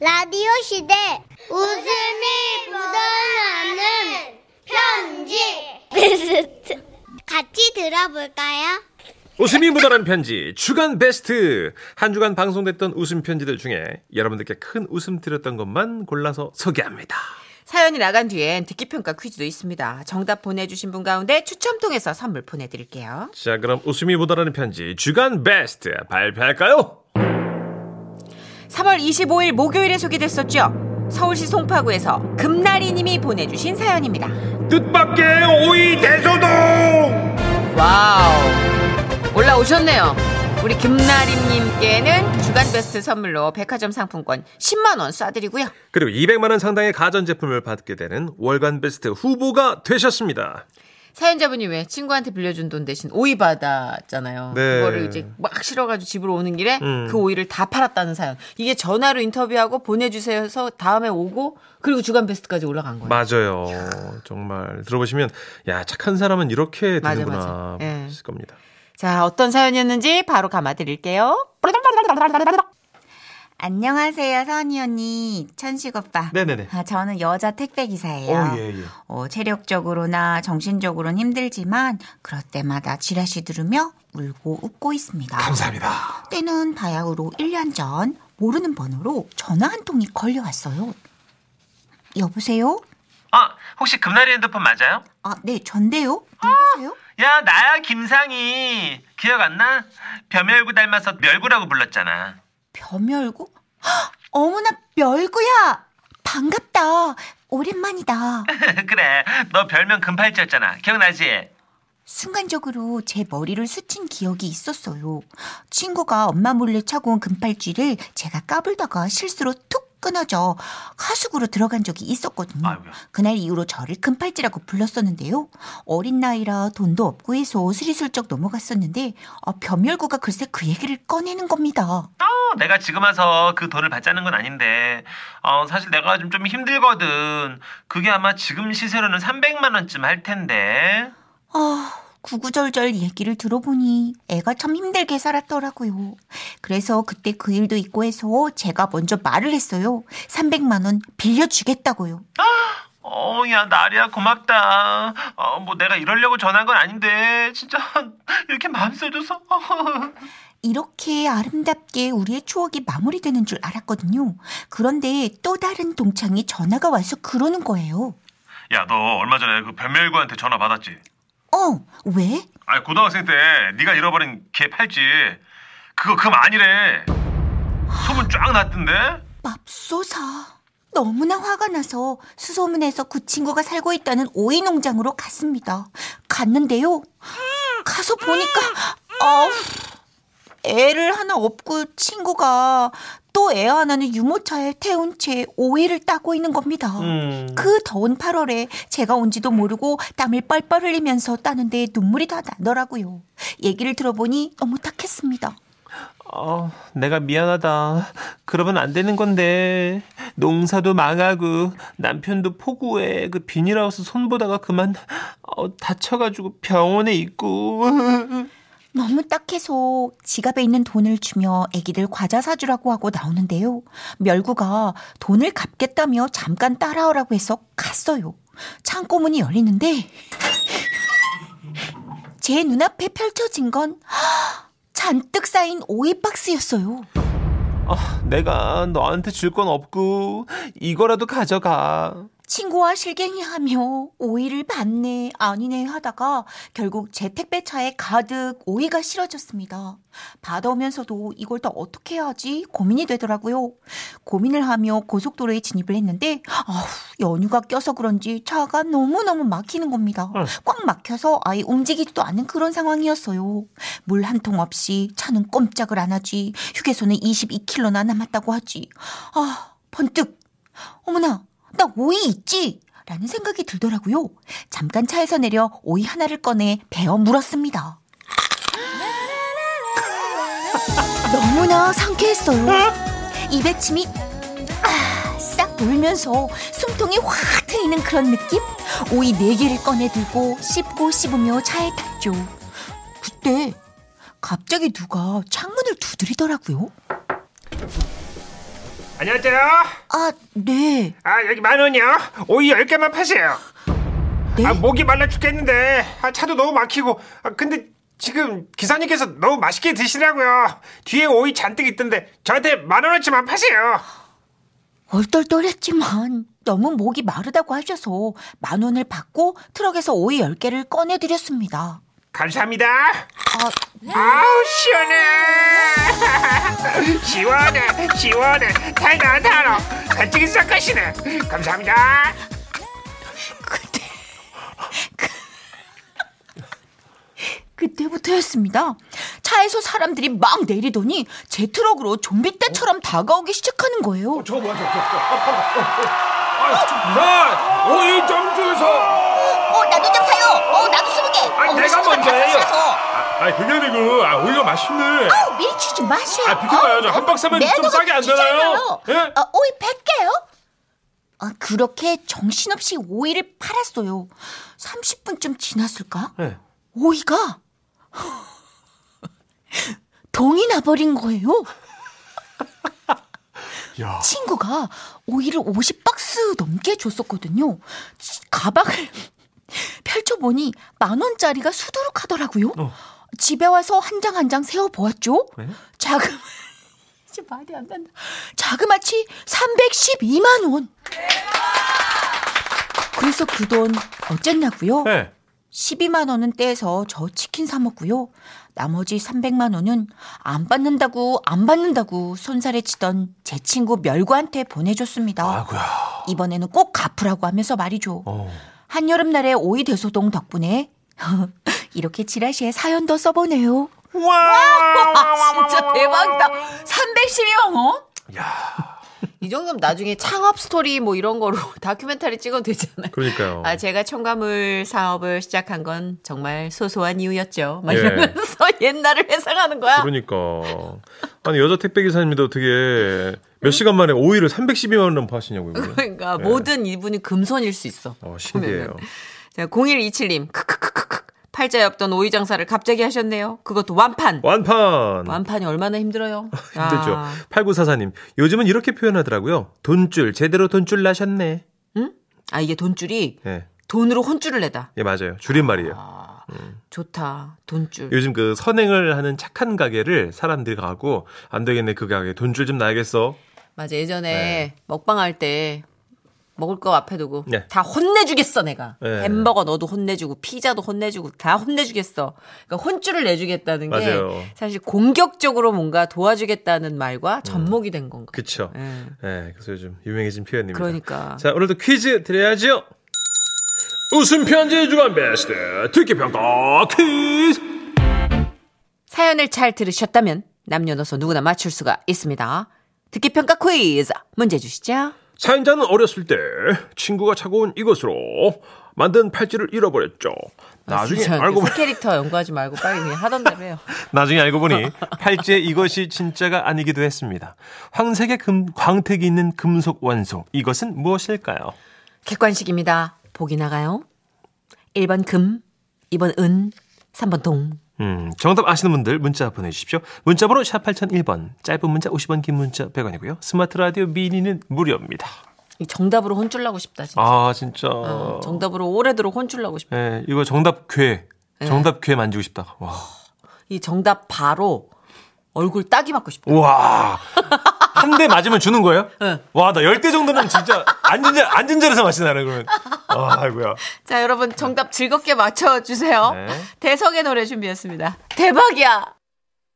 라디오 시대 웃음이 묻어나는 편지 베스트 같이 들어볼까요? 웃음이 묻어나는 편지 주간 베스트 한 주간 방송됐던 웃음 편지들 중에 여러분들께 큰 웃음 드렸던 것만 골라서 소개합니다. 사연이 나간 뒤엔 듣기 평가 퀴즈도 있습니다. 정답 보내주신 분 가운데 추첨 통해서 선물 보내드릴게요. 자 그럼 웃음이 묻어나는 편지 주간 베스트 발표할까요? 3월 25일 목요일에 소개됐었죠. 서울시 송파구에서 금나리님이 보내주신 사연입니다. 뜻밖의 오이 대소동 와우 올라오셨네요. 우리 금나리님께는 주간 베스트 선물로 백화점 상품권 10만 원 쏴드리고요. 그리고 200만 원 상당의 가전제품을 받게 되는 월간 베스트 후보가 되셨습니다. 사연자분이 왜 친구한테 빌려준 돈 대신 오이 받았잖아요. 네. 그거를 이제 막 실어가지고 집으로 오는 길에 음. 그 오이를 다 팔았다는 사연. 이게 전화로 인터뷰하고 보내주세요 해서 다음에 오고 그리고 주간 베스트까지 올라간 거예요. 맞아요. 정말 들어보시면 야 착한 사람은 이렇게 맞아, 되는구나 맞아. 예. 하실 겁니다. 자, 어떤 사연이었는지 바로 감아드릴게요. 안녕하세요, 선희 언니, 천식 오빠. 네네네. 아, 저는 여자 택배 기사예요. 어, 예, 예. 어, 체력적으로나 정신적으로는 힘들지만 그럴 때마다 지라시 들으며 울고 웃고 있습니다. 감사합니다. 때는 바야흐로 1년 전 모르는 번호로 전화 한 통이 걸려왔어요. 여보세요? 아, 혹시 금나리 핸드폰 맞아요? 아, 네, 전데요. 누구세요? 야, 나야, 김상희. 기억 안 나? 벼멸구 닮아서 멸구라고 불렀잖아. 벼멸구? 헉, 어머나, 멸구야! 반갑다. 오랜만이다. 그래, 너 별명 금팔찌였잖아. 기억나지? 순간적으로 제 머리를 스친 기억이 있었어요. 친구가 엄마 몰래 차고 온 금팔찌를 제가 까불다가 실수로 툭 끊어져 하숙으로 들어간 적이 있었거든요. 아이고야. 그날 이후로 저를 금팔찌라고 불렀었는데요. 어린 나이라 돈도 없고 해서 스리슬쩍 넘어갔었는데 어, 변멸구가 글쎄 그 얘기를 꺼내는 겁니다. 어, 내가 지금 와서 그 돈을 받자는 건 아닌데, 어, 사실 내가 좀, 좀 힘들거든. 그게 아마 지금 시세로는 300만 원쯤 할 텐데. 아, 구구절절 얘기를 들어보니 애가 참 힘들게 살았더라고요. 그래서 그때 그 일도 있고 해서 제가 먼저 말을 했어요. 300만 원 빌려주겠다고요. 어, 야, 나리야, 고맙다. 어, 뭐 내가 이러려고 전화한 건 아닌데, 진짜, 이렇게 마음 써줘서. 이렇게 아름답게 우리의 추억이 마무리되는 줄 알았거든요. 그런데 또 다른 동창이 전화가 와서 그러는 거예요. 야, 너 얼마 전에 그 변멸구한테 전화 받았지? 어, 왜? 아니 고등학생 때 네가 잃어버린 걔 팔찌 그거 금 아니래 소문 쫙 났던데 맙소사. 너무나 화가 나서 수소문해서 그 친구가 살고 있다는 오이 농장으로 갔습니다. 갔는데요. 가서 보니까, 아우, 애를 하나 업고 친구가 또애 하나는 유모차에 태운 채 오이를 따고 있는 겁니다. 그 더운 8월에 제가 온지도 모르고 땀을 뻘뻘 흘리면서 따는데 눈물이 다 나더라고요. 얘기를 들어보니 너무 tak했습니다. 어, 내가 미안하다. 그러면 안 되는 건데. 농사도 망하고 남편도 폭우에 그 비닐하우스 손 보다가 그만 어, 다쳐가지고 병원에 있고. 너무 딱해서 지갑에 있는 돈을 주며 애기들 과자 사주라고 하고 나오는데요. 멸구가 돈을 갚겠다며 잠깐 따라오라고 해서 갔어요. 창고 문이 열리는데 제 눈앞에 펼쳐진 건 잔뜩 쌓인 오이 박스였어요. 아, 내가 너한테 줄 건 없고 이거라도 가져가. 친구와 실갱이하며 오이를 받네 아니네 하다가 결국 제 택배차에 가득 오이가 실어졌습니다. 받아오면서도 이걸 다 어떻게 해야지 고민이 되더라고요. 고민을 하며 고속도로에 진입을 했는데 아우 연유가 껴서 그런지 차가 너무너무 막히는 겁니다. 꽉 막혀서 아예 움직이지도 않는 그런 상황이었어요. 물 한 통 없이 차는 꼼짝을 안 하지 휴게소는 22km나 남았다고 하지. 아 번뜩 어머나 나 오이 있지? 라는 생각이 들더라고요. 잠깐 차에서 내려 오이 하나를 꺼내 베어 물었습니다. 너무나 상쾌했어요. 입에 침이 아, 싹 돌면서 숨통이 확 트이는 그런 느낌? 오이 네 개를 꺼내 들고 씹고 씹으며 차에 탔죠. 그때 갑자기 누가 창문을 두드리더라고요. 안녕하세요. 아, 네. 아, 여기 만 원이요. 오이 10개만 파세요. 네? 아, 목이 말라 죽겠는데. 아, 차도 너무 막히고. 아, 근데 지금 기사님께서 너무 맛있게 드시라고요. 뒤에 오이 잔뜩 있던데 저한테 만 원어치만 파세요. 얼떨떨했지만 너무 목이 마르다고 하셔서 만 원을 받고 트럭에서 오이 10개를 꺼내드렸습니다. 감사합니다. 아, 아우 시원해. 시원해. 시원해. 달다 달아. 갈증이 싹 가시네. 감사합니다. 그때 그, 그때부터였습니다. 차에서 사람들이 막 내리더니 제 트럭으로 좀비 떼처럼 다가오기 시작하는 거예요. 저거 뭐야 저거. 아, 오이 좀 주소. 어, 나도 좀 사요. 어, 나도 스무 개. 아니, 우리 내가 친구가 먼저예요. 다 사서. 아니 그게 아니고 아 오이가 맛있네. 아우, 밀치지 마세요. 아, 비켜봐요. 저한박 사면 좀 싸게 안 되나요? 예? 아, 오이 100개요? 아, 그렇게 정신없이 오이를 팔았어요. 30분쯤 지났을까? 네. 오이가 동이 나버린 거예요. 야. 친구가 오이를 50박스 넘게 줬었거든요. 가방을 보니 만 원짜리가 수두룩하더라고요. 어. 집에 와서 한 장 한 장 세어 보았죠. 네? 자금 이제 말이 안 된다. 자그마치 312만 원. 그래서 그 돈 어쨌냐고요? 네. 12만 원은 떼서 저 치킨 사 먹고요. 나머지 300만 원은 안 받는다고 안 받는다고 손살에 치던 제 친구 멸구한테 보내줬습니다. 아구야. 이번에는 꼭 갚으라고 하면서 말이죠. 어. 한여름날의 오이 대소동 덕분에 이렇게 지라시에 사연도 써보네요. 와. 아, 진짜 대박이다. 312만 원? 이 정도면 나중에 창업 스토리 뭐 이런 거로 다큐멘터리 찍어도 되잖아요. 그러니까요. 아, 제가 첨가물 사업을 시작한 건 정말 소소한 이유였죠. 막 예. 이러면서 옛날을 회상하는 거야. 그러니까 아니 여자 택배 기사님도 어떻게 몇 시간 만에 오이를 312만 원 파시냐고요. 이거는. 그러니까 예. 모든 이분이 금손일 수 있어. 어, 신기해요. 자, 0127님. 크크크크크. 팔자에 없던 오이 장사를 갑자기 하셨네요. 그것도 완판. 완판. 완판이 얼마나 힘들어요. 힘들죠. 아, 8944님. 요즘은 이렇게 표현하더라고요. 돈줄 제대로 돈줄 나셨네. 응? 아, 이게 돈줄이 예. 돈으로 혼줄을 내다. 예, 맞아요. 줄임말이에요. 아, 좋다. 돈줄. 요즘 그 선행을 하는 착한 가게를 사람들이 가고 안 되겠네 그 가게 돈줄 좀 나야겠어. 맞아. 예전에 네. 먹방 할 때 먹을 거 앞에 두고 네. 다 혼내주겠어 내가. 네. 햄버거 너도 혼내주고 피자도 혼내주고 다 혼내주겠어. 그러니까 혼줄을 내주겠다는 게 맞아요. 사실 공격적으로 뭔가 도와주겠다는 말과 접목이 된 건가. 그쵸. 예. 예, 그래서 요즘 유명해진 표현입니다. 그러니까. 자, 오늘도 퀴즈 드려야죠. 웃음 편지 주간 베스트 듣기 평가 퀴즈. 사연을 잘 들으셨다면 남녀노소 누구나 맞출 수가 있습니다. 듣기 평가 퀴즈 문제 주시죠. 사연자는 어렸을 때 친구가 차고 온 이것으로 만든 팔찌를 잃어버렸죠. 나중에 진짜 알고 그 보니 캐릭터 연구하지 말고 빨리 그냥 하던 대로 해요. 나중에 알고 보니 팔찌에 이것이 진짜가 아니기도 했습니다. 황색의 금 광택이 있는 금속 원소 이것은 무엇일까요? 객관식입니다. 보기 나가요. 1번 금, 2번 은, 3번 동. 음, 정답 아시는 분들 문자 보내주십시오. 문자번호 샵 8001번, 짧은 문자 50원, 긴 문자 100원이고요. 스마트 라디오 미니는 무료입니다. 이 정답으로 혼쭐나고 싶다 진짜. 아, 진짜. 어, 정답으로 오래도록 혼쭐나고 싶다. 예, 이거 정답 괴. 네. 정답 괴 만지고 싶다. 와. 이 정답 바로 얼굴 따기 맞고 싶다. 우와. 한 대 맞으면 주는 거예요? 네. 와, 나 열 대 정도면 진짜 앉은 자, 앉은 자리에서 맛이 나네, 그러면. 아, 아이고야. 자, 여러분 정답 즐겁게 맞춰주세요. 네. 대성의 노래 준비했습니다. 대박이야.